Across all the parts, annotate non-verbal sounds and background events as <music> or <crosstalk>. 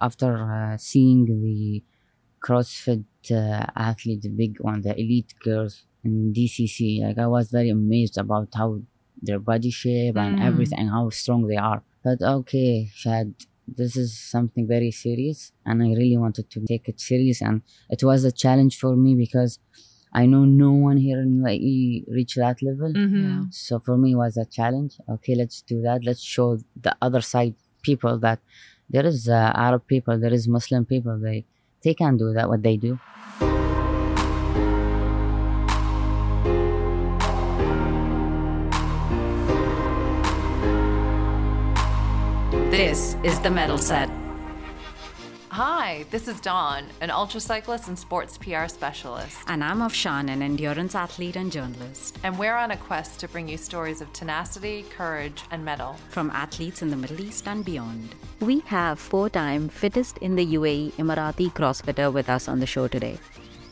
after uh, seeing the CrossFit uh, athlete, the big one, the elite girls in DCC, like I was very amazed about how their body shape and Mm. everything, how strong they are. But okay, Shad, this is something very serious, and I really wanted to take it serious, and it was a challenge for me because I know no one here in UAE reached that level. Mm-hmm. So for me, it was a challenge. Okay, let's do that. Let's show the other side people that there is uh, Arab people, there is Muslim people. They they can do that. What they do. This is the Metal Set. Hi, this is Dawn, an ultra cyclist and sports PR specialist. And I'm Afshan, an endurance athlete and journalist. And we're on a quest to bring you stories of tenacity, courage, and mettle. From athletes in the Middle East and beyond. We have four time fittest in the UAE Emirati CrossFitter with us on the show today.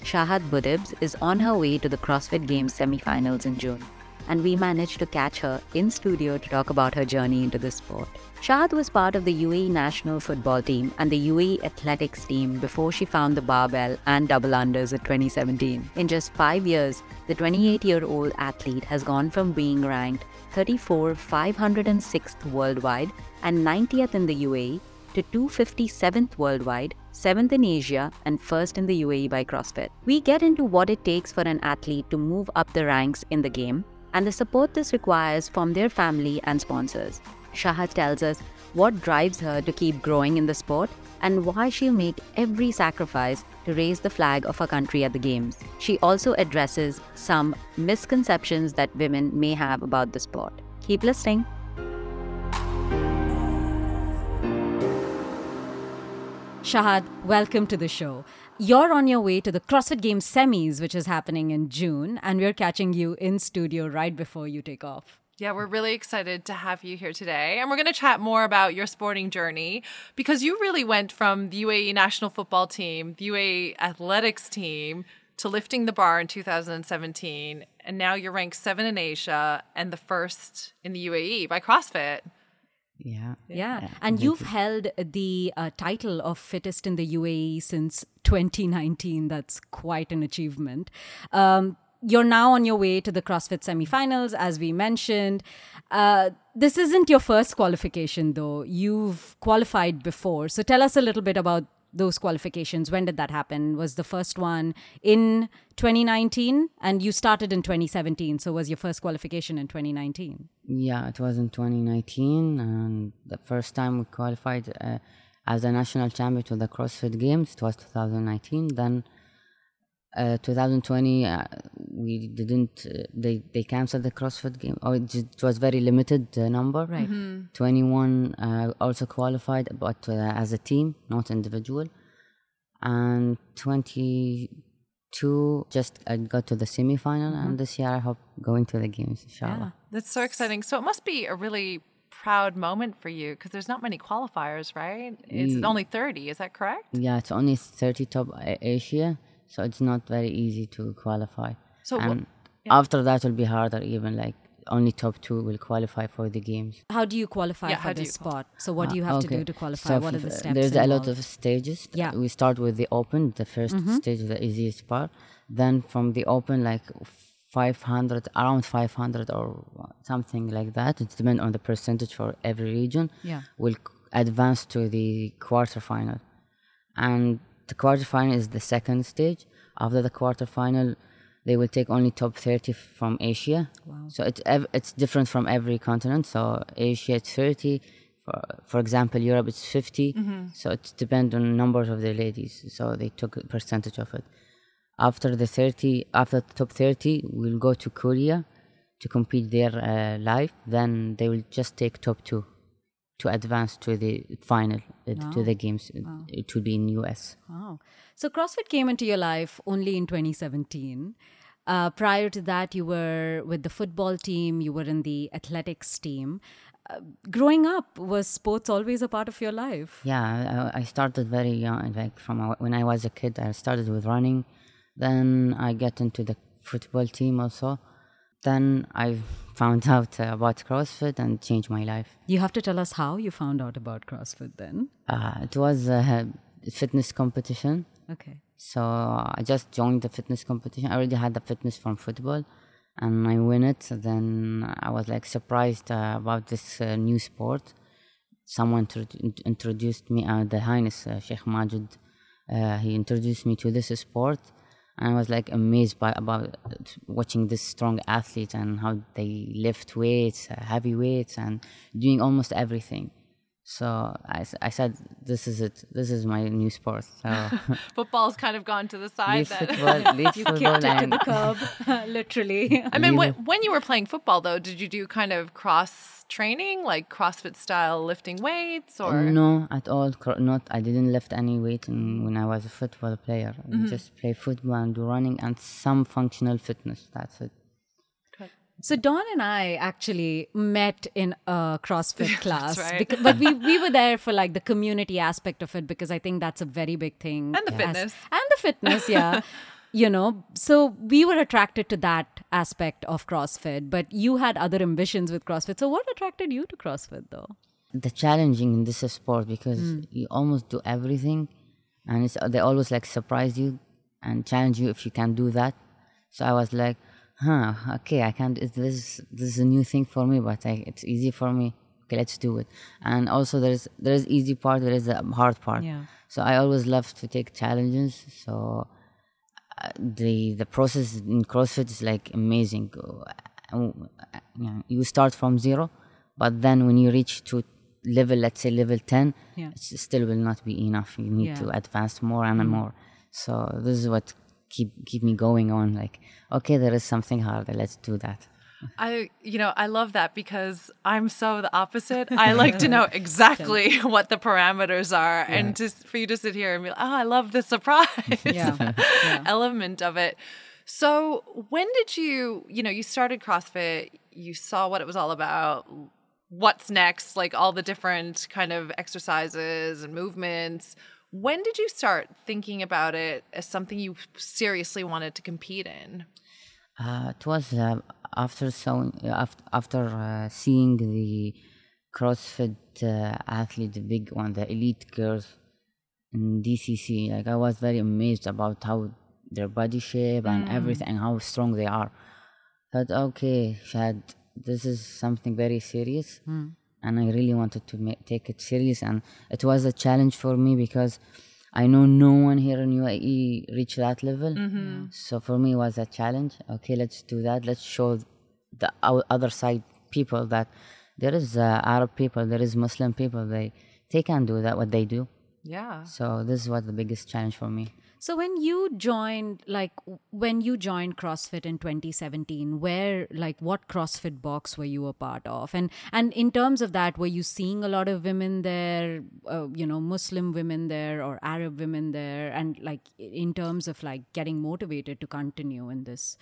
Shahad Budebs is on her way to the CrossFit Games semi finals in June, and we managed to catch her in studio to talk about her journey into the sport. Shahad was part of the UAE national football team and the UAE athletics team before she found the barbell and double unders in 2017. In just five years, the 28 year old athlete has gone from being ranked 34 506th worldwide and 90th in the UAE to 257th worldwide, 7th in Asia, and 1st in the UAE by CrossFit. We get into what it takes for an athlete to move up the ranks in the game and the support this requires from their family and sponsors. Shahad tells us what drives her to keep growing in the sport and why she'll make every sacrifice to raise the flag of her country at the Games. She also addresses some misconceptions that women may have about the sport. Keep listening. Shahad, welcome to the show. You're on your way to the CrossFit Games semis, which is happening in June, and we're catching you in studio right before you take off. Yeah, we're really excited to have you here today. And we're going to chat more about your sporting journey because you really went from the UAE national football team, the UAE athletics team, to lifting the bar in 2017. And now you're ranked seven in Asia and the first in the UAE by CrossFit. Yeah. Yeah. And you've held the uh, title of fittest in the UAE since 2019. That's quite an achievement. Um, you're now on your way to the CrossFit semifinals, as we mentioned. Uh, this isn't your first qualification, though. You've qualified before. So tell us a little bit about those qualifications. When did that happen? Was the first one in 2019? And you started in 2017. So was your first qualification in 2019? Yeah, it was in 2019, and the first time we qualified uh, as a national champion to the CrossFit Games, it was 2019. Then uh, 2020, uh, we didn't. Uh, they they canceled the CrossFit game. Oh, it, just, it was very limited uh, number. Right. 21 uh, also qualified, but uh, as a team, not individual. And 22 just I got to the semi-final, and this year I hope going to the games, inshallah. That's so exciting. So it must be a really proud moment for you because there's not many qualifiers, right? It's Mm. only 30, is that correct? Yeah, it's only 30 top A- Asia, so it's not very easy to qualify. So wha- and after that will be harder even like only top 2 will qualify for the games. How do you qualify Yeah, for how do this spot? So what uh, do you have to do to qualify? so what are the uh, steps? There's a lot of stages. Uh, yeah. Mm-hmm. We start with the open, the 1st mm-hmm. stage, the easiest part. Then from the open, like 500, around 500 or something like that. It depends on the percentage for every region. Yeah. Will advance to the quarterfinal, and the quarterfinal is the second stage. After the quarterfinal, they will take only top 30 from Asia. So it's it's different from every continent. So Asia it's 30. For, for example, Europe it's 50. So it depends on numbers of the ladies. So they took a percentage of it. After the 30, after the top 30, we'll go to Korea to compete there uh, live. Then they will just take top two to advance to the final, uh, to the games. It will be in US. Wow. So CrossFit came into your life only in 2017. Uh, prior to that, you were with the football team, you were in the athletics team. Uh, growing up, was sports always a part of your life? Yeah, I, I started very young. Like from a- when I was a kid, I started with running. Then I got into the football team also. Then I found <laughs> out uh, about CrossFit and changed my life. You have to tell us how you found out about CrossFit then. Uh, it was a fitness competition. Okay. So I just joined the fitness competition. I already had the fitness from football, and I win it. Then I was like surprised uh, about this uh, new sport. Someone tr- introduced me, uh, the Highness uh, Sheikh Majid. Uh, he introduced me to this sport, and I was like amazed by about watching this strong athlete and how they lift weights, heavy weights, and doing almost everything. So I, I said, this is it. This is my new sport. So <laughs> Football's kind of gone to the side leave then. football, <laughs> leave You football, kicked it to the curb, <laughs> literally. I mean, when, when you were playing football, though, did you do kind of cross training, like CrossFit style lifting weights, or oh, no, at all. Not. I didn't lift any weight in, when I was a football player. I mm-hmm. just play football and do running and some functional fitness. That's it. So Dawn and I actually met in a CrossFit <laughs> class, right. becau- but we, we were <laughs> there for like the community aspect of it because I think that's a very big thing. And the as- fitness. and the fitness, yeah. <laughs> you know, so we were attracted to that aspect of CrossFit, but you had other ambitions with CrossFit. So what attracted you to CrossFit though? The challenging in this sport because hmm. you almost do everything, and it's they always like surprise you and challenge you if you can do that. So I was like, huh, okay, I can't. Is this this is a new thing for me, but I, it's easy for me. Okay, let's do it. And also there's there's easy part, there is the hard part. Yeah. So I always love to take challenges. So uh, the the process in CrossFit is like amazing. Uh, you start from zero, but then when you reach to level, let's say level ten, Yeah. it still will not be enough. You need to advance more and more. So this is what keep keep me going on. Like, okay, there is something harder. Let's do that. I, you know, I love that because I'm so the opposite. I like to know <laughs> exactly <laughs> what the parameters are, and just for you to sit here and be like, oh, I love the surprise <laughs> Yeah. element of it. So, when did you, you know, you started CrossFit, you saw what it was all about, what's next, like all the different kind of exercises and movements. When did you start thinking about it as something you seriously wanted to compete in? Uh, it was uh, after so after, after uh, seeing the CrossFit uh, athlete, the big one, the elite girls in DCC. Like I was very amazed about how their body shape and everything, how strong they are. Thought, okay, Shad, this is something very serious, and I really wanted to ma- take it serious. And it was a challenge for me because I know no one here in UAE reached that level. So for me, it was a challenge. Okay, let's do that. Let's show the other side people that there is uh, Arab people, there is Muslim people. They they can do that what they do. Yeah. So this is what the biggest challenge for me. So when you joined, like when you joined CrossFit in 2017, where, like, what CrossFit box were you a part of? And and in terms of that, were you seeing a lot of women there, uh, you know, Muslim women there or Arab women there, and like in terms of like getting motivated to continue in this?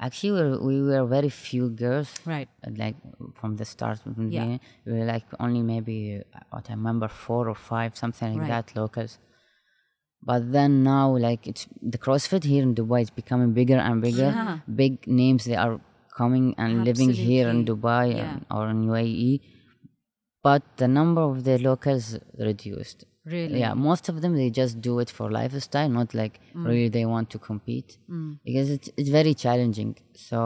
Actually, we were, we were very few girls. Right. uh, Like from the start, from Yeah. beginning, we were like only maybe uh, what I remember four or five, something like Right. that, locals. But then now, like it's the CrossFit here in Dubai is becoming bigger and bigger. Yeah. Big names they are coming and living here in Dubai Yeah. and, or in UAE. But the number of the locals reduced. Really? Yeah, most of them they just do it for lifestyle, not like Mm. really they want to compete because it's it's very challenging. So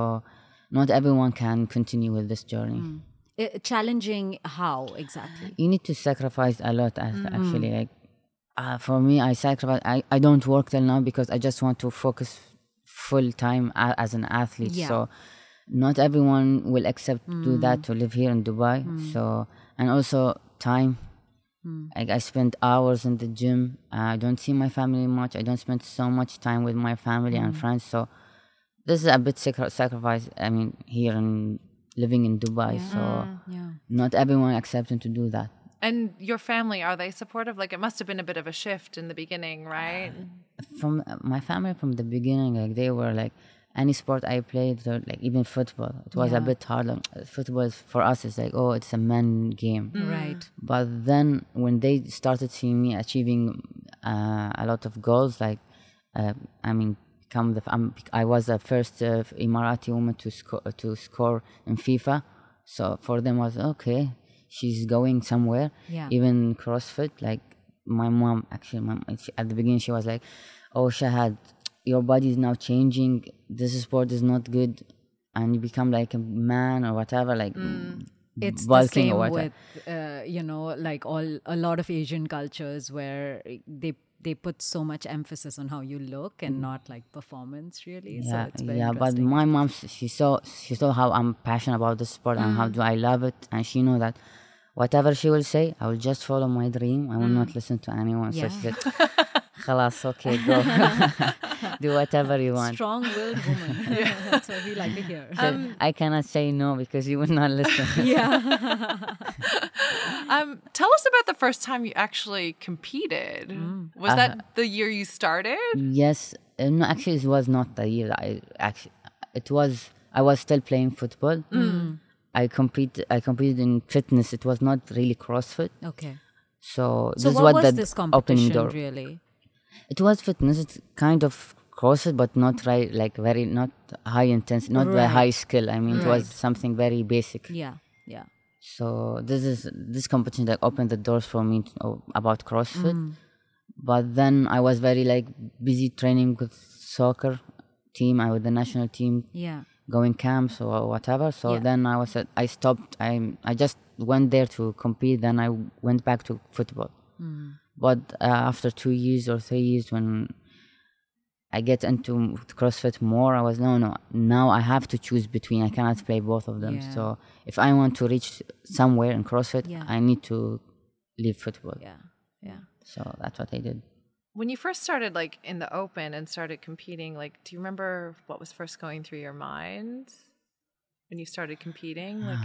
not everyone can continue with this journey. Uh, challenging how exactly? You need to sacrifice a lot. As actually, like uh, for me, I sacrifice. I, I don't work till now because I just want to focus full time a- as an athlete. Yeah. So not everyone will accept to do that to live here in Dubai. So and also time. Hmm. Like I spend hours in the gym. Uh, I don't see my family much. I don't spend so much time with my family and hmm. friends. So this is a bit sacri- sacrifice. I mean, here in living in Dubai. So ah, Yeah. not everyone accepting to do that. And your family, are they supportive? Like it must have been a bit of a shift in the beginning, right? From uh, my family from the beginning, like they were like any sport I played, so, like even football, it was a bit harder. Uh, Football for us is like oh, it's a man game. Right. But then when they started seeing me achieving uh, a lot of goals, like uh, I mean become the. I'm, I was the first uh, Emirati woman to score to score in FIFA, so for them was okay. She's going somewhere. Yeah. Even CrossFit, like my mom actually, my, she- at the beginning she was like, "Oh, Shahad, your body is now changing. This sport is not good." And you become like a man or whatever, like it's the bulking same or whatever. with uh, you know like all a lot of asian cultures where they they put so much emphasis on how you look and not like performance really so yeah, it's very yeah. But my mom, she saw, she saw how I'm passionate about this sport and Mm. how do I love it, and she know that whatever she will say, I will just follow my dream. I will not listen to anyone. So she Mm. Said, <laughs> "Khalas, okay, go, <laughs> do whatever you want." strong-willed woman <laughs> that's what we like to hear So I cannot say no because you will not listen. <laughs> yeah Um, tell us about the first time you actually competed. Mm. Was Uh, that the year you started? yes, uh, no, actually, it was not the year. I actually, it was. I was still playing football. Mm. I compete. I competed in fitness. It was not really CrossFit. okay So, so this is what what was the this opening competition door. really It was fitness. It's kind of CrossFit, but not right, like very not high intensity, not very Right. high skill. I mean, it was something very basic. yeah yeah So this is this competition that opened the doors for me to know about CrossFit. Mm. But then I was very like busy training with soccer team. I was the national team, yeah going camps or whatever. So Yeah. then I was at, I stopped. I I just went there to compete. Then I went back to football. Mm. But uh, after two years or three years, when I get into CrossFit more, I was no, no. Now I have to choose between. I cannot play both of them. Yeah. So if I want to reach somewhere in CrossFit, Yeah. I need to leave football. yeah yeah So that's what I did. When you first started like in the open and started competing, like do you remember what was first going through your mind when you started competing? Like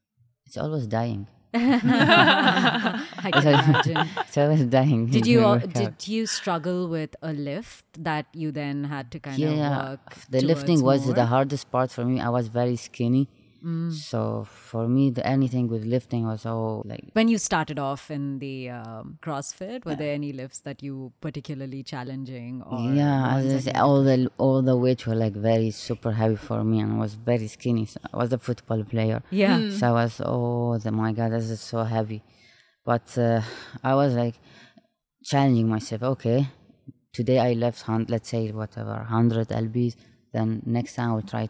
<sighs> It's always dying. I can imagine It's always dying. Did you my al- workout. did you struggle with a lift that you then had to kind yeah, of work? the lifting was more? the hardest part for me. I was very skinny. Mm. So for me, the anything with lifting was all like When you started off in the um, CrossFit, were there any lifts that you particularly challenging? Or yeah, ones as I that all the all the weights were like very super heavy for me, and I was very skinny. So I was a football player. Yeah. So I was oh the, my god, this is so heavy. But uh, I was like challenging myself. Okay, today I left hundred, let's say whatever hundred lbs. Then next time I will try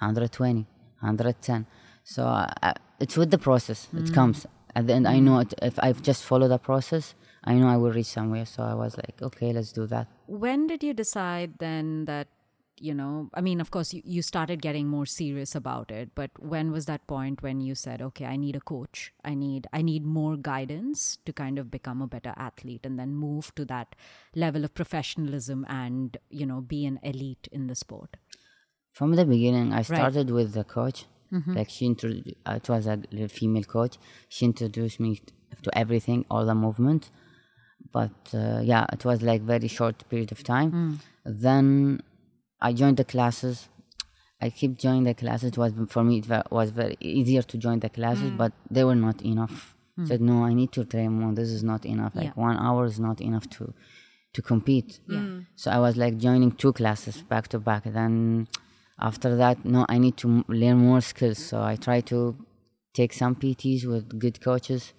120, 110. So uh, uh, it's with the process. It comes at the end. I know it, if i've just followed the process, I know I will reach somewhere. So I was like, okay, let's do that. When did you decide then that you know? I mean, of course, you, you started getting more serious about it. But when was that point when you said, okay, I need a coach. I need I need more guidance to kind of become a better athlete, and then move to that level of professionalism and you know be an elite in the sport. From the beginning, I started with the coach. Mm-hmm. Like she introduced, it was a female coach. She introduced me to everything, all the movement. But uh, yeah, it was like very short period of time. Mm. Then I joined the classes. I keep joining the classes. It was for me. It was very easier to join the classes, Mm. but they were not enough. Said no, I need to train more. This is not enough. Like Yeah. one hour is not enough to to compete. Yeah. So I was like joining two classes back to back. Then after that, no, I need to learn more skills. So I try to take some PTs with good coaches.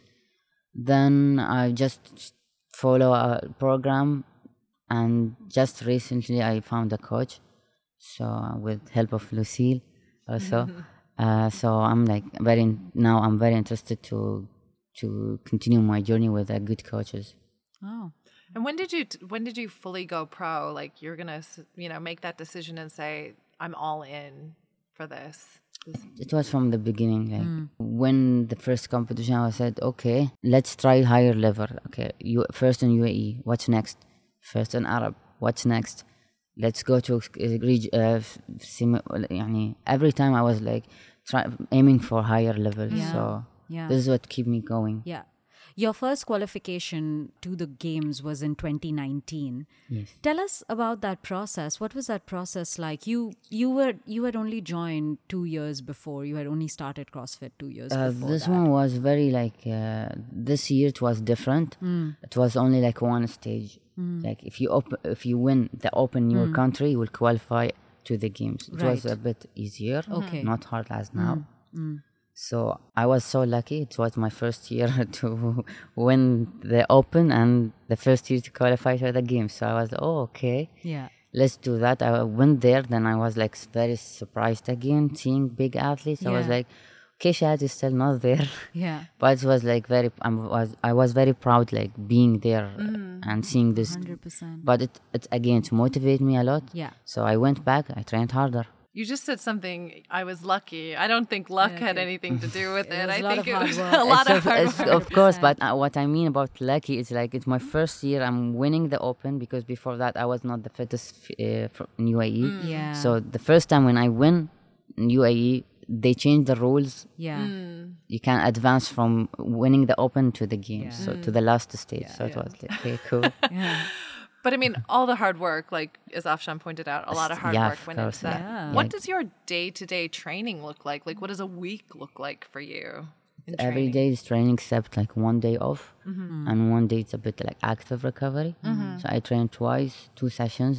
Then I just follow a program, and just recently I found a coach. So with help of Lucille, also. <laughs> uh, so I'm like very now. I'm very interested to to continue my journey with uh, good coaches. Oh. And when did you when did you fully go pro? Like you're gonna you know make that decision and say I'm all in for this. It was from the beginning. Like mm. when the first competition, I said, okay, let's try higher level. Okay, you first in UAE. What's next? First in Arab. What's next? Let's go to uh, every time I was like try, aiming for higher level. Yeah. So yeah. this is what keep me going. Yeah. Your first qualification to the games was in 2019. Yes. Tell us about that process. What was that process like? You you were you had only joined two years before. You had only started CrossFit two years Uh, before. this that. one was very like uh, this year it was different. Mm. It was only like one stage. Mm. Like if you op- if you win the open in your mm. country, you will qualify to the games. It was a bit easier, Okay. not hard as now. So I was so lucky. It was my first year <laughs> to win the open and the first year to qualify for the games. So I was oh okay Yeah. let's do that. I went there, then I was like very surprised again seeing big athletes. I was like, okay, Shahad is still not there. <laughs> Yeah. but it was like very, I was, I was very proud like being there mm. and seeing this. Hundred percent. But it, it again to motivate me a lot. Yeah. So I went back. I trained harder. You just said something. I was lucky. I don't think luck had anything to do with <laughs> it. was I a lot think of it was <laughs> a lot It's of of, hard work. of course, but uh, <laughs> what I mean about lucky is like it's my first year. I'm winning the open because before that I was not the fittest uh, in UAE. Mm. Yeah. So the first time when I win in UAE, they changed the rules. Yeah. You can advance from winning the open to the game, so to the last stage. so it was like, okay, cool. But I mean, all the hard work, like as Afshan pointed out, a lot of hard Yeah, work went course, into that. yeah. What Yeah. does your day to day training look like? Like, what does a week look like for you? Every day is training except like one day off, mm-hmm. and one day it's a bit like active recovery. Mm-hmm. So I train twice, two sessions,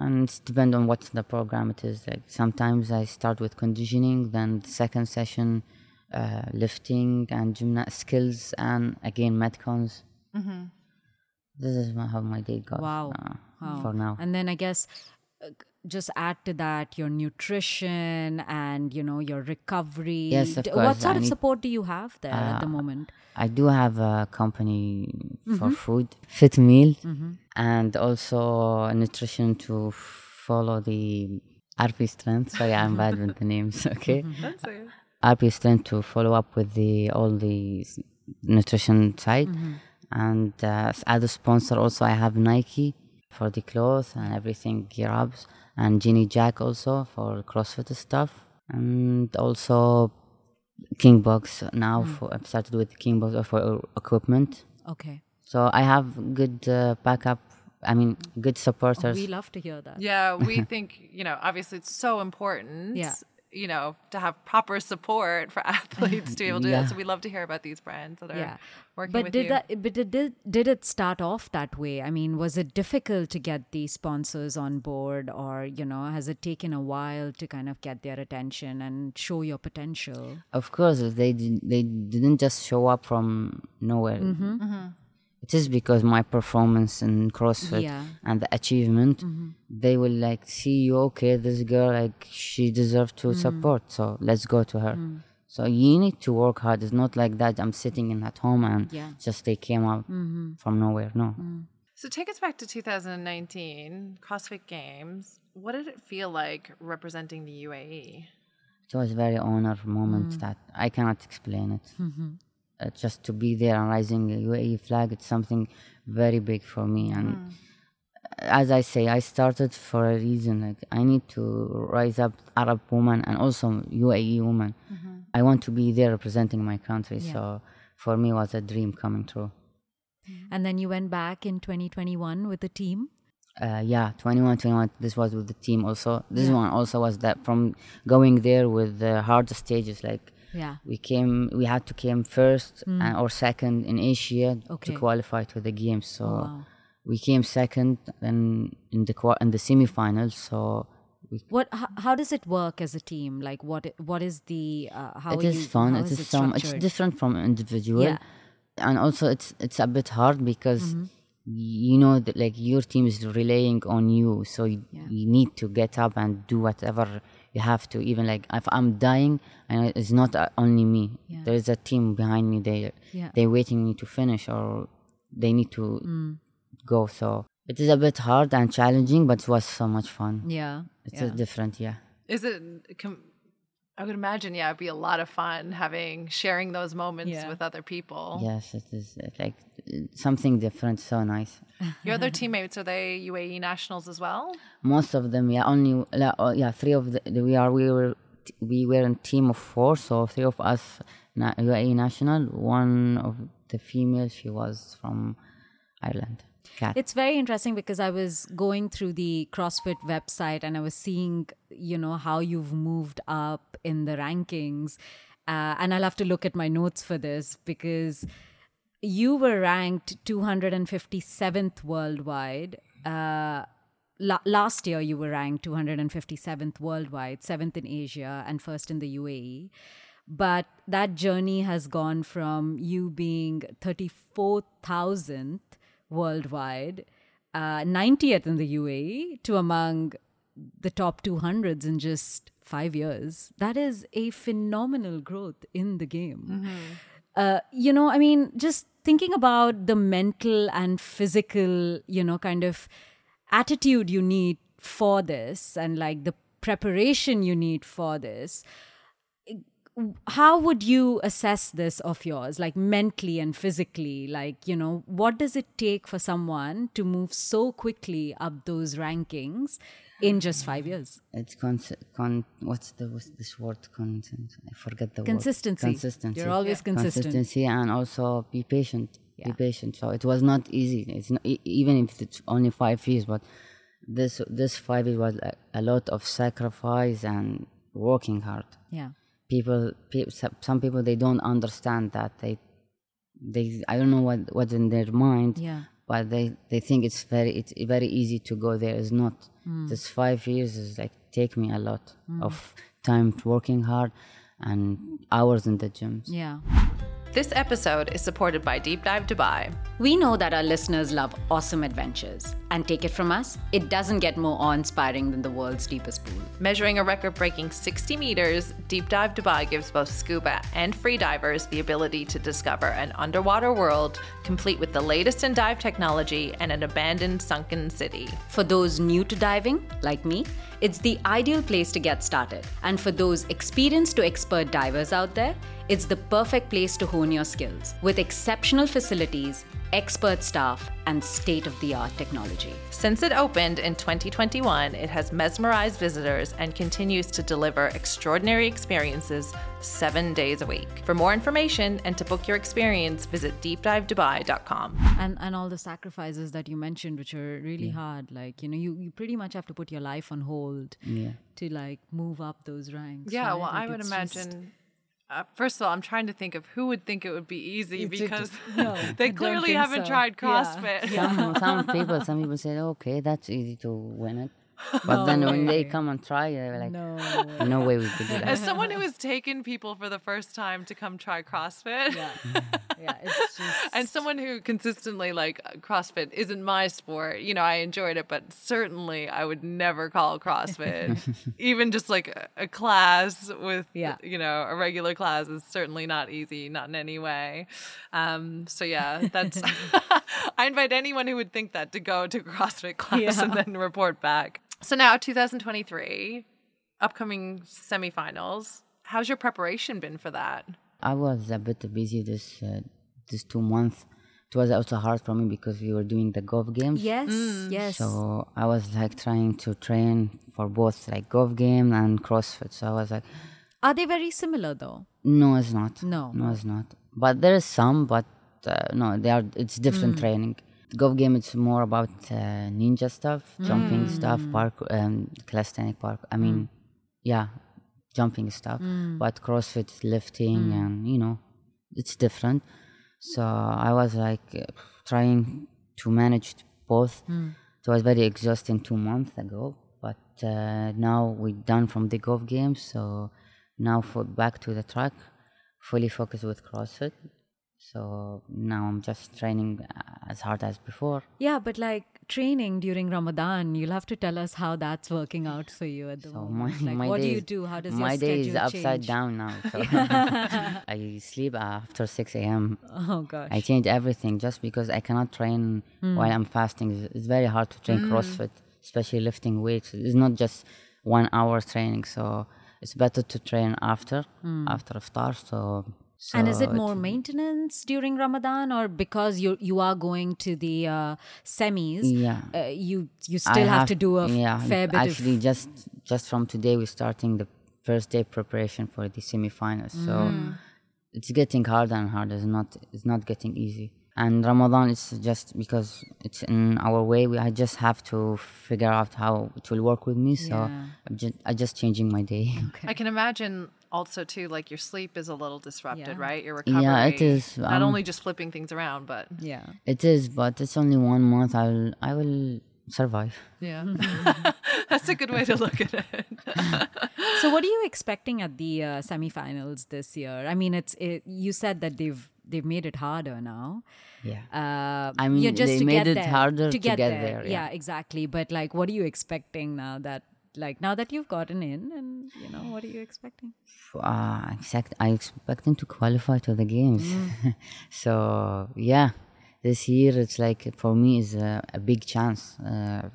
and it's depend on what the program it is. Like sometimes I start with conditioning, then the second session, uh, lifting and gymnast skills, and again metcons. Mm-hmm. This is my, how my day goes. Wow. uh, Wow. For now. And then I guess uh, just add to that your nutrition and you know your recovery. Yes, of course, What sort I of need- support do you have there at the Uh, moment? I do have a company Mm-hmm. for food, Fit Meal, and also nutrition to follow the RP Strength. Sorry, I'm bad with the names. <laughs> Okay, That's it. RP Strength to follow up with the all the nutrition side, and uh, as a sponsor also I have Nike for the clothes and everything, gear ups, and Ginny Jack also for CrossFit stuff, and also Kingbox now. For, I've started with Kingbox for equipment. Okay. So I have good uh, backup. I mean, good supporters. We love to hear that. Yeah, we <laughs> think, you know, obviously it's so important, Yeah. You know, to have proper support for <laughs> athletes to be able to do that. So we love to hear about these brands that are Yeah. working But with did you. that but did, did did it start off that way? I mean, was it difficult to get these sponsors on board or, you know, has it taken a while to kind of get their attention and show your potential? Of course, they did, they didn't just show up from nowhere. Mm-hmm. Mm-hmm. It is because my performance in CrossFit Yeah. and the achievement, mm-hmm. they will like see you. Okay, this girl like she deserves to mm. support, so let's go to her. Mm. So you need to work hard. It's not like that. I'm sitting in at home and Yeah. just they came up mm-hmm. from nowhere. No. Mm. So take us back to 2019 CrossFit Games. What did it feel like representing the? UAE? It was very honor moment Mm. that I cannot explain it. Mm-hmm. Mm-hmm. Uh, just to be there and raising the UAE flag, it's something very big for me. And Mm. as I say, I started for a reason. Like I need to rise up Arab woman and also UAE woman. I want to be there representing my country. Mm-hmm. Yeah. So for me, it was a dream coming true. And then you went back in 2021 with the team? Uh, yeah, 21, 21. This was with the team also. This one also was that from going there with the hard stages like Yeah. we came we had to came first and, or second in asia Hmm. Okay. Oh, to qualify to the games so wow. we came second then in the qua- in the semifinals so we, What? How, how does it work as a team? Like, what? What is the? Uh, how it are you, fun it is is some it's different from individual Yeah. and also it's it's a bit hard because Mm-hmm. you know that like your team is relying on you so you, you need to get up and do whatever you have to even like if i'm dying and it's not uh, only me Yeah. there is a team behind me they Yeah. they're waiting me to finish or they need to Mm. go so it is a bit hard and challenging but it was so much fun Yeah. it's yeah. a different yeah Is it? Com- I would imagine, yeah, it'd be a lot of fun having sharing those moments Yeah. with other people. yes it is uh, like something different so nice Your other teammates are they UAE nationals as well? most of them yeah only uh, yeah three of the we are we were we were a team of four so three of us UAE national one of the female, she was from Ireland. It's very interesting because I was going through the CrossFit website and I was seeing, you know, how you've moved up in the rankings. Uh, and I'll have to look at my notes for this because you were ranked 257th worldwide. Uh, la- last year, you were ranked 257th worldwide, seventh in Asia, and first in the UAE. But that journey has gone from you being 34,000th worldwide, uh, 90th in the UAE, to among the top 200s in just five years. That is a phenomenal growth in the game. Uh, you know, I mean, just thinking about the mental and physical, you know, kind of attitude you need for this and like the preparation you need for this how would you assess this of yours like mentally and physically like you know what does it take for someone to move so quickly up those rankings in just 5 years It's con, con what's the what's this word content? I forget the Consistency. word. Consistency. Consistency. You're always consistent. Consistency and also be patient. Yeah. Be patient. So it was not easy. It's not, even if it's only five years, but this this five years was a, a lot of sacrifice and working hard. yeah People, pe- some people they don't understand that they they I don't know what what's in their mind. Yeah. But they, they think it's very it's very easy to go there. It's not. Hmm. This five years is like take me a lot of time working hard and hours in the gyms. yeah This episode is supported by Deep Dive Dubai. We know that our listeners love awesome adventures. And take it from us, it doesn't get more awe inspiring than the world's deepest pool. Measuring a record breaking 60 meters, Deep Dive Dubai gives both scuba and free divers the ability to discover an underwater world complete with the latest in dive technology and an abandoned sunken city. For those new to diving, like me, it's the ideal place to get started. And for those experienced to expert divers out there, it's the perfect place to hone your skills with exceptional facilities, expert staff, and state of the art technology. Since it opened in 2021, it has mesmerized visitors and continues to deliver extraordinary experiences seven days a week. For more information and to book your experience, visit deepdivedubai.com. And and all the sacrifices that you mentioned, which are really hard. Like, you know, you, you pretty much have to put your life on hold Yeah. to like move up those ranks. Yeah, right? well, I would imagine. just- Uh, first of all, I'm trying to think of who would think it would be easy It's- because <laughs> no, <laughs> they clearly haven't so. tried Yeah. CrossFit. Some, some <laughs> people some people say, okay, that's easy to win it. But <laughs> then when they come and try, they're like, No. no way we could do that. As someone who has taken people for the first time to come try CrossFit, Yeah. <laughs> yeah, it's just and someone who consistently like CrossFit isn't my sport, you know, I enjoyed it, but certainly I would never call CrossFit <laughs> even just like a, a class with, Yeah. you know, a regular class is certainly not easy, not in any way. Um, so yeah, that's. I invite anyone who would think that to go to CrossFit class and then report back. So now, 2023, upcoming semifinals. How's your preparation been for that? I was a bit busy this uh, this two months. It was also hard for me because we were doing the golf games. Yes, yes. So I was like trying to train for both like golf game and CrossFit. So I was like, Are they very similar though? no, it's not. No. no, it's not. But there is some, but uh, no, they are. It's different Mm. training. Golf game it's more about uh, ninja stuff, jumping Mm. stuff, park, um, calisthenic park. I mean, yeah, jumping stuff. Mm. But CrossFit is lifting, and you know, it's different. So I was like uh, trying to manage both. Mm. It was very exhausting two months ago. But uh, now we're done from the golf games, so now for back to the track, fully focused with CrossFit. So now I'm just training uh, as hard as before. Yeah, but like training during Ramadan, you'll have to tell us how that's working out for you at the So my, moment. like, my what do you do? How does my your day is upside change? down now. So <laughs> <laughs> I sleep after 6 a.m. Oh gosh. I change everything just because I cannot train Hmm. while I'm fasting. It's- It's very hard to train CrossFit, especially lifting weights. It's not just one hour training, so it's better to train after after iftar. So, so and is it it- more maintenance during Ramadan, or because you you are going to the uh, semis? Yeah. uh, you you still have, to do a yeah, fair bit actually of. just just from today we're starting the first day preparation for the semifinals. So Hmm. it's getting harder and harder. It's not it's not getting easy. And Ramadan is just because it's in our way. We, I just have to figure out how it will work with me. So Yeah. I'm just I'm just changing my day. <laughs> I can imagine also too, like your sleep is a little disrupted, Yeah. right? Your recovery. Yeah, it is, Not um, only just flipping things around, but Yeah. It is, but it's only one month. I'll I will survive. yeah, <laughs> that's a good way to look at it. So, what are you expecting at the uh, semifinals this year? I mean, it's it, you said that they've they've made it harder now. Yeah. Uh, I mean, you're just they to made get it there, harder to to get, get there. there, yeah. exactly. But like, what are you expecting now that like now that you've gotten in, and you know, what are you expecting? Uh, exact. I expect them to qualify to the games. Mm. <laughs> so yeah, this year it's like for me is a, a big chance. Uh,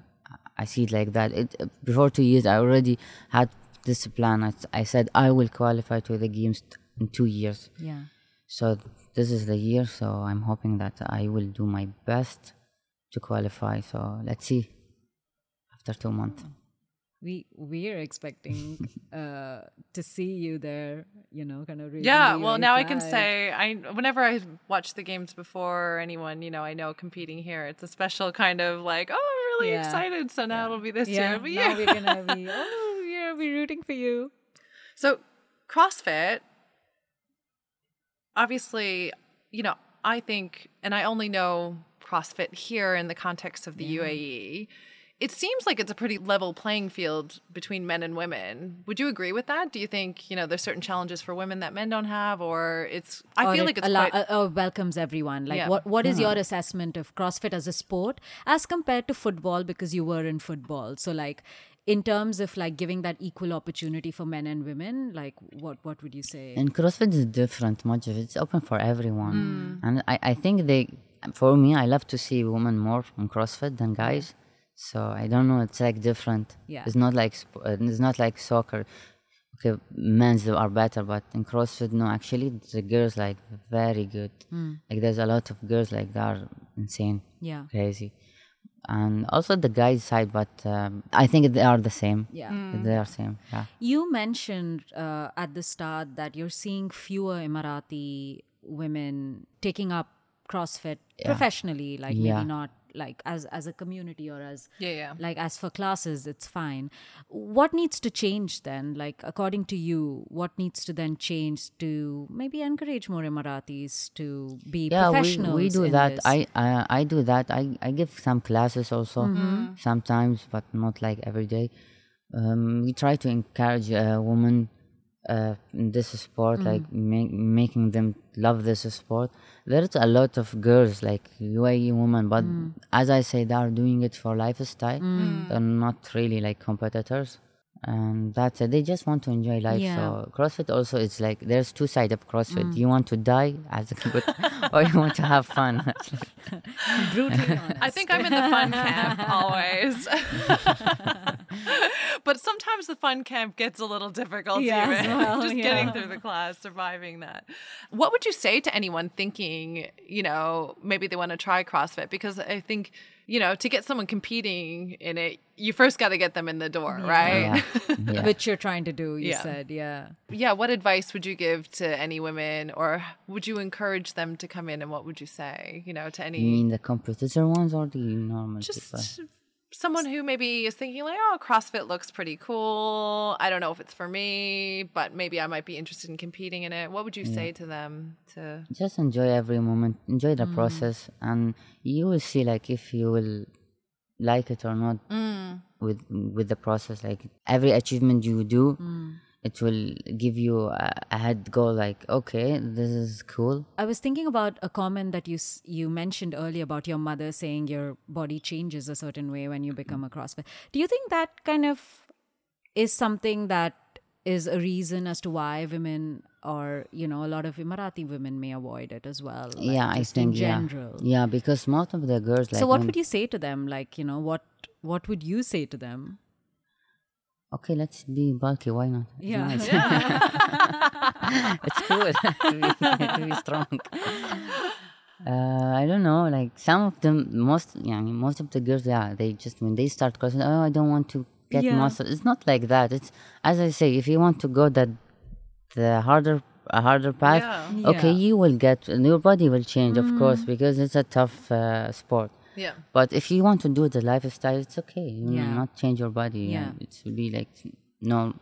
I see it like that. It before two years I already had this plan. I, I said I will qualify to the games in two years. Yeah. So this is the year. So I'm hoping that I will do my best to qualify. So let's see. After two months. We we're expecting uh, to see you there. You know, kind of. Yeah, well, now I can say I whenever I watch the games before anyone, you know, I know competing here, it's a special kind of like, oh, I'm really Yeah. excited. So now it'll be this Yeah. year. But Now yeah. we're gonna be. Oh, yeah, we're rooting for you. So CrossFit, obviously, you know, I think, and I only know CrossFit here in the context of the UAE. It seems like it's a pretty level playing field between men and women. Would you agree with that? Do you think you know there's certain challenges for women that men don't have, or it's? I Or feel it like it's allow- quite. uh, welcomes everyone. Like, Yeah. what what is your assessment of CrossFit as a sport as compared to football? Because you were in football, so like in terms of like giving that equal opportunity for men and women, like what what would you say? And CrossFit is different. Much of it's open for everyone, and I, I think they, for me, I love to see women more in CrossFit than guys. So I don't know. It's like different. Yeah. It's not like uh, it's not like soccer. Okay, men's are better, but in CrossFit, no. Actually, the girls like very good. Like there's a lot of girls like that are insane, yeah, crazy, and also the guys side. But um, I think they are the same. yeah. They are same. Yeah. You mentioned uh, at the start that you're seeing fewer Emirati women taking up CrossFit professionally, like Yeah. maybe not like as as a community or as Yeah, yeah. like as for classes it's fine what needs to change then like according to you what needs to then change to maybe encourage more emiratis to be yeah we, professionals we do in that this? I, I i do that i i give some classes also Mm-hmm. sometimes but not like every day um we try to encourage a woman uh, in this sport Mm. like make, making them love this sport there's a lot of girls like uae women but Mm. as i say they are doing it for lifestyle they're not really like competitors Um, and that's it they just want to enjoy life Yeah. so crossfit also is like there's two sides of crossfit mm. you want to die as a compet- <laughs> or you want to have fun <laughs> brutally <laughs> honest I think I'm in the fun camp always. but sometimes the fun camp gets a little difficult Yes, even. well, Just yeah. getting through the class, surviving that. What would you say to anyone thinking, you know, maybe they want to try CrossFit? Because I think, you know, to get someone competing in it, you first got to get them in the door, right? yeah. <laughs> yeah. which you're trying to do you Yeah. said yeah yeah, what advice would you give to any women or would you encourage them to come in and what would you say, you know, to any you mean the competitor ones or the normal people just someone who maybe is thinking like oh crossfit looks pretty cool. I don't know if it's for me but maybe i might be interested in competing in it. What would you say to them to just enjoy every moment enjoy the mm. process and you will see like if you will like it or not mm. with with the process like every achievement you do mm. It will give you a, a head go like okay this is cool I was thinking about a comment that you you mentioned earlier about your mother saying your body changes a certain way when you become a CrossFit. Do you think that kind of is something that is a reason as to why women or you know a lot of Emirati women may avoid it as well? like, yeah i think in yeah general. yeah because most of the girls like so what would you say to them? Like you know what what would you say to them? Okay let's be bulky why not It's <laughs> Yeah. nice. <laughs> it's cool <laughs> to, be, to be strong uh, I don't know like some of them most yeah most of the girls yeah they just when they start crossing oh I don't want to get Yeah. muscle it's not like that it's as I say if you want to go that the harder a harder path, Yeah. okay, Yeah. you will get your body will change, of course, because it's a tough uh, sport. Yeah. But if you want to do the lifestyle, it's okay. You will Yeah. not change your body. Yeah. and It will be like no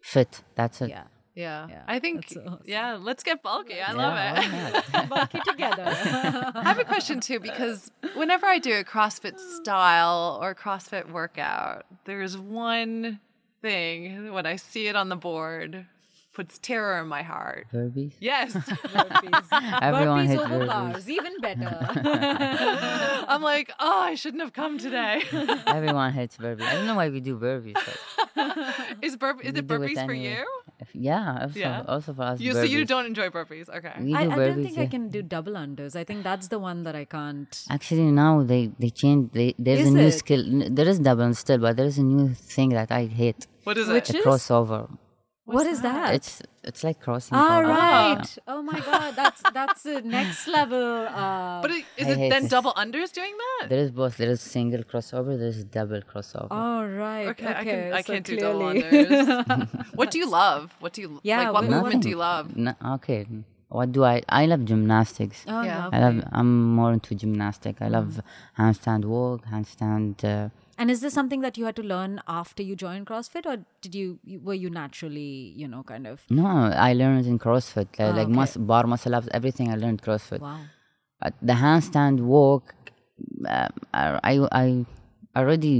fit. That's it. Yeah. Yeah. Yeah, I think, awesome. yeah, let's get bulky. I Yeah, love it. why? <laughs> Bulky together. I have a question too because whenever I do a CrossFit style or CrossFit workout, there's one thing when I see it on the board puts terror in my heart. Burpees. Yes. <laughs> <laughs> Everyone burpees hates over burpees. bars, even better. <laughs> I'm like, oh, I shouldn't have come today. Everyone hates burpees. I don't know why we do burpees. but is burp is it do burpees for anyway. you? Yeah. Also, Yeah. also for us. You so you don't enjoy burpees. Okay. We do I, I burpees. don't think I can do double unders. I think that's the one that I can't. Actually, now they they change. They, there's Is a new it? skill. There is double still, but there is a new thing that I hate. What is Which it? The is? crossover. What is that? It's it's like crossing. Ah, over. right. Oh my God, that's that's the next level. Uh, But it, is I it then this. double unders doing that? There is both. There is single crossover. There is double crossover. oh right. Okay, Okay, I can I so can't do double clearly- unders. <laughs> what do you love? What do you Yeah, like? What what- movement do you love? No, okay. What do I? I love gymnastics. Oh, Yeah. lovely. I love. I'm more into gymnastic. I love handstand walk, handstand. Uh, And is this something that you had to learn after you joined CrossFit, or did you, you were you naturally, you know, kind of? no, I learned in CrossFit. Like, Ah, like mus- bar muscle ups, everything. I learned CrossFit. Wow. But the handstand walk, um, I, I, I already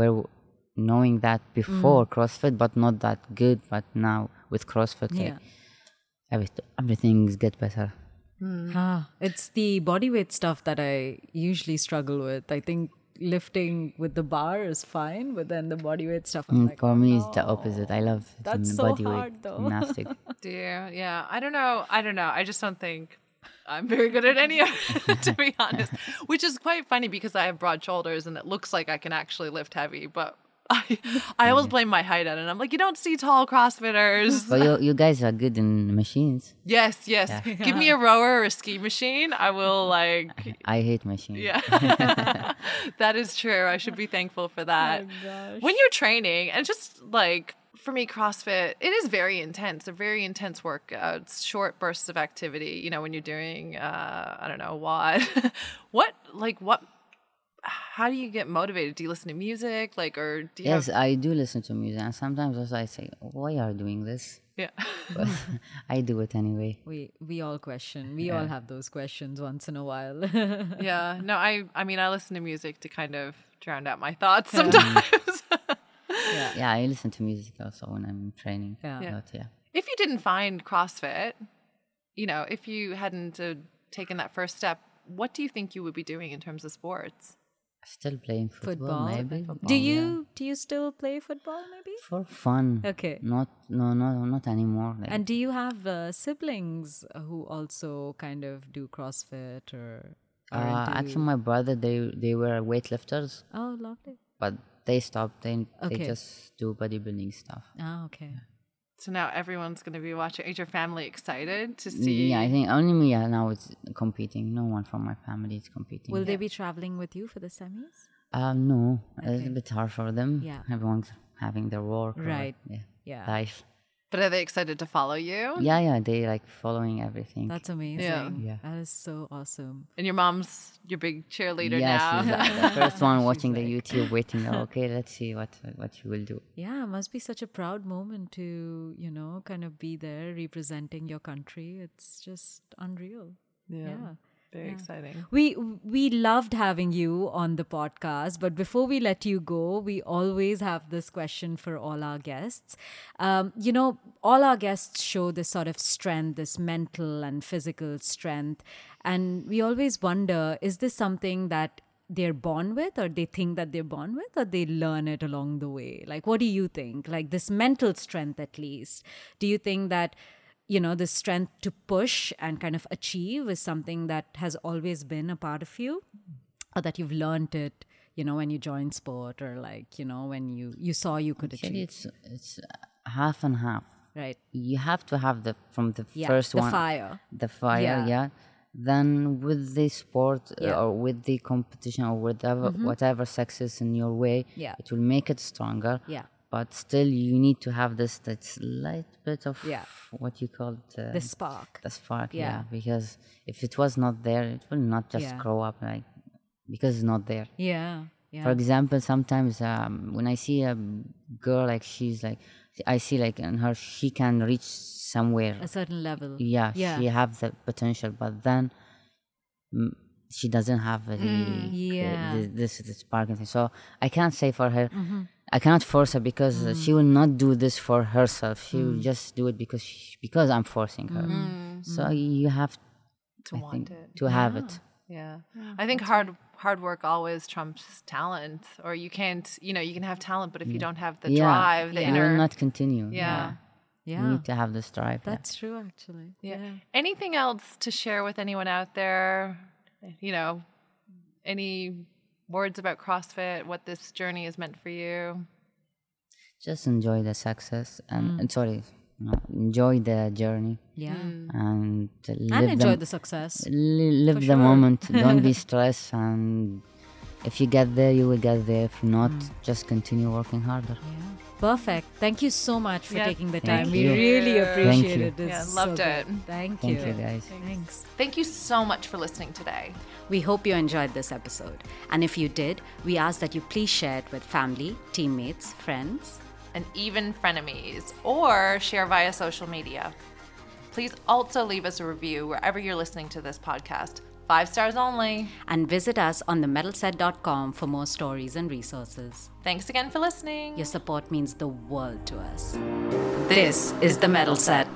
were knowing that before Mm. CrossFit, but not that good. But now with CrossFit, like, Yeah. everything, everything's get better. Ah, it's the body weight stuff that I usually struggle with. I think lifting with the bar is fine, but then the body weight stuff, I'm Mm, like, For oh, me, it's the opposite. I love That's gym- so body hard, weight though. gymnastic. <laughs> Do you? Yeah. I don't know. I don't know. I just don't think I'm very good at any of it, <laughs> to be honest. <laughs> Which is quite funny because I have broad shoulders and it looks like I can actually lift heavy, but <laughs> I I always blame my height at it. And I'm like, you don't see tall CrossFitters. <laughs> but you, you guys are good in machines. yes, yes. Give me a <laughs> rower or a ski machine. I will like I hate machines. Yeah. that is true. I should be thankful for that. When you're training, and just like for me, CrossFit, it is very intense. They're very intense workouts, short bursts of activity. You know, when you're doing, uh, I don't know, what, what, like, what, how do you get motivated? Do you listen to music? Like, or do you Yes, have, I do listen to music, and sometimes also I say, "Why are you doing this?" yeah. But <laughs> I do it anyway. We we all question. We all have those questions once in a while. <laughs> yeah. No, I, I mean, I listen to music to kind of drown out my thoughts sometimes. Yeah, I listen to music also when I'm training. Yeah. Yeah. But yeah. if you didn't find CrossFit, you know, if you hadn't uh, taken that first step, what do you think you would be doing in terms of sports? Still playing football, Football. maybe. do Oh, yeah. you do you still play football? Maybe. For fun. Okay. Not no no not anymore. Like, And do you have uh, siblings who also kind of do CrossFit or? are uh, actually, my brother they they were weightlifters, oh, lovely. but they stopped. They they just do bodybuilding stuff. Ah, okay. So now everyone's going to be watching. Is your family excited to see? Yeah, I think only me uh, now is competing. No one from my family is competing. Will they be traveling with you for the semis? Um, no, it's a bit hard for them. Yeah. everyone's having their work. or, Right. yeah. Yeah. Life. But are they excited to follow you? Yeah, yeah. They like following everything. That's amazing. Yeah. Yeah. That is so awesome. And your mom's your big cheerleader yeah, now. she's the first <laughs> one watching the YouTube, <laughs> waiting. "Oh, okay, let's see what what she will do. Yeah, it must be such a proud moment to, you know, kind of be there representing your country. It's just unreal. Yeah. Very exciting. We we loved having you on the podcast, but before we let you go, we always have this question for all our guests. Um, you know, all our guests show this sort of strength, this mental and physical strength, and we always wonder: is this something that they're born with, or they think that they're born with, or they learn it along the way? Like, what do you think? Like this mental strength, at least. Do you think that? You know the strength to push and kind of achieve is something that has always been a part of you or that you've learned it you know when you joined sport or like you know when you you saw you could Actually, achieve it's it's half and half. right You have to have the from the yeah first the one fire the fire, Yeah. yeah. Then with the sport uh, Yeah. Mm-hmm. or with the competition or whatever whatever success in your way, Yeah. it will make it stronger. Yeah. But still you need to have this that slight bit of Yeah. what you call it, uh, The spark. the spark Yeah. yeah. because if it was not there it will not just Yeah. grow up like because it's not there Yeah. Yeah. for example sometimes um, when i see a girl like she's like i see like in her she can reach somewhere a certain level. yeah, Yeah. she have the potential but then mm, she doesn't have the, Mm, yeah. the, this, this spark and thing. so i can't say for her i cannot force her because uh, she will not do this for herself she will mm. just do it because she, because i'm forcing her mm. so you have To I want think, it. to have it Yeah. I think hard hard work always trumps talent. Or you can't, you know, you can have talent, but if you don't have the yeah drive, the Yeah. you inner will not continue Yeah. yeah. you Yeah. need to have this drive yeah. That's true, actually. Yeah. Anything else to share with anyone out there? You know, any words about CrossFit, what this journey has meant for you? just enjoy the success and, mm. and sorry uh, enjoy the journey. Yeah. Mm. and live And enjoy the, the success. li- live the moment. Don't be <laughs> stressed and if you get there you will get there. If not mm. just continue working harder Perfect. Thank you so much for Yeah, taking the thank time. We you. really Thank appreciate you. it. Yeah, loved good. it. Thank, thank you. you guys Thanks. Thank you so much for listening today. We hope you enjoyed this episode. And if you did, we ask that you please share it with family, teammates, friends. and even frenemies, or share via social media. Please also leave us a review wherever you're listening to this podcast. Five stars only. And visit us on themetalset.com for more stories and resources. Thanks again for listening. Your support means the world to us. This is The Metal Set.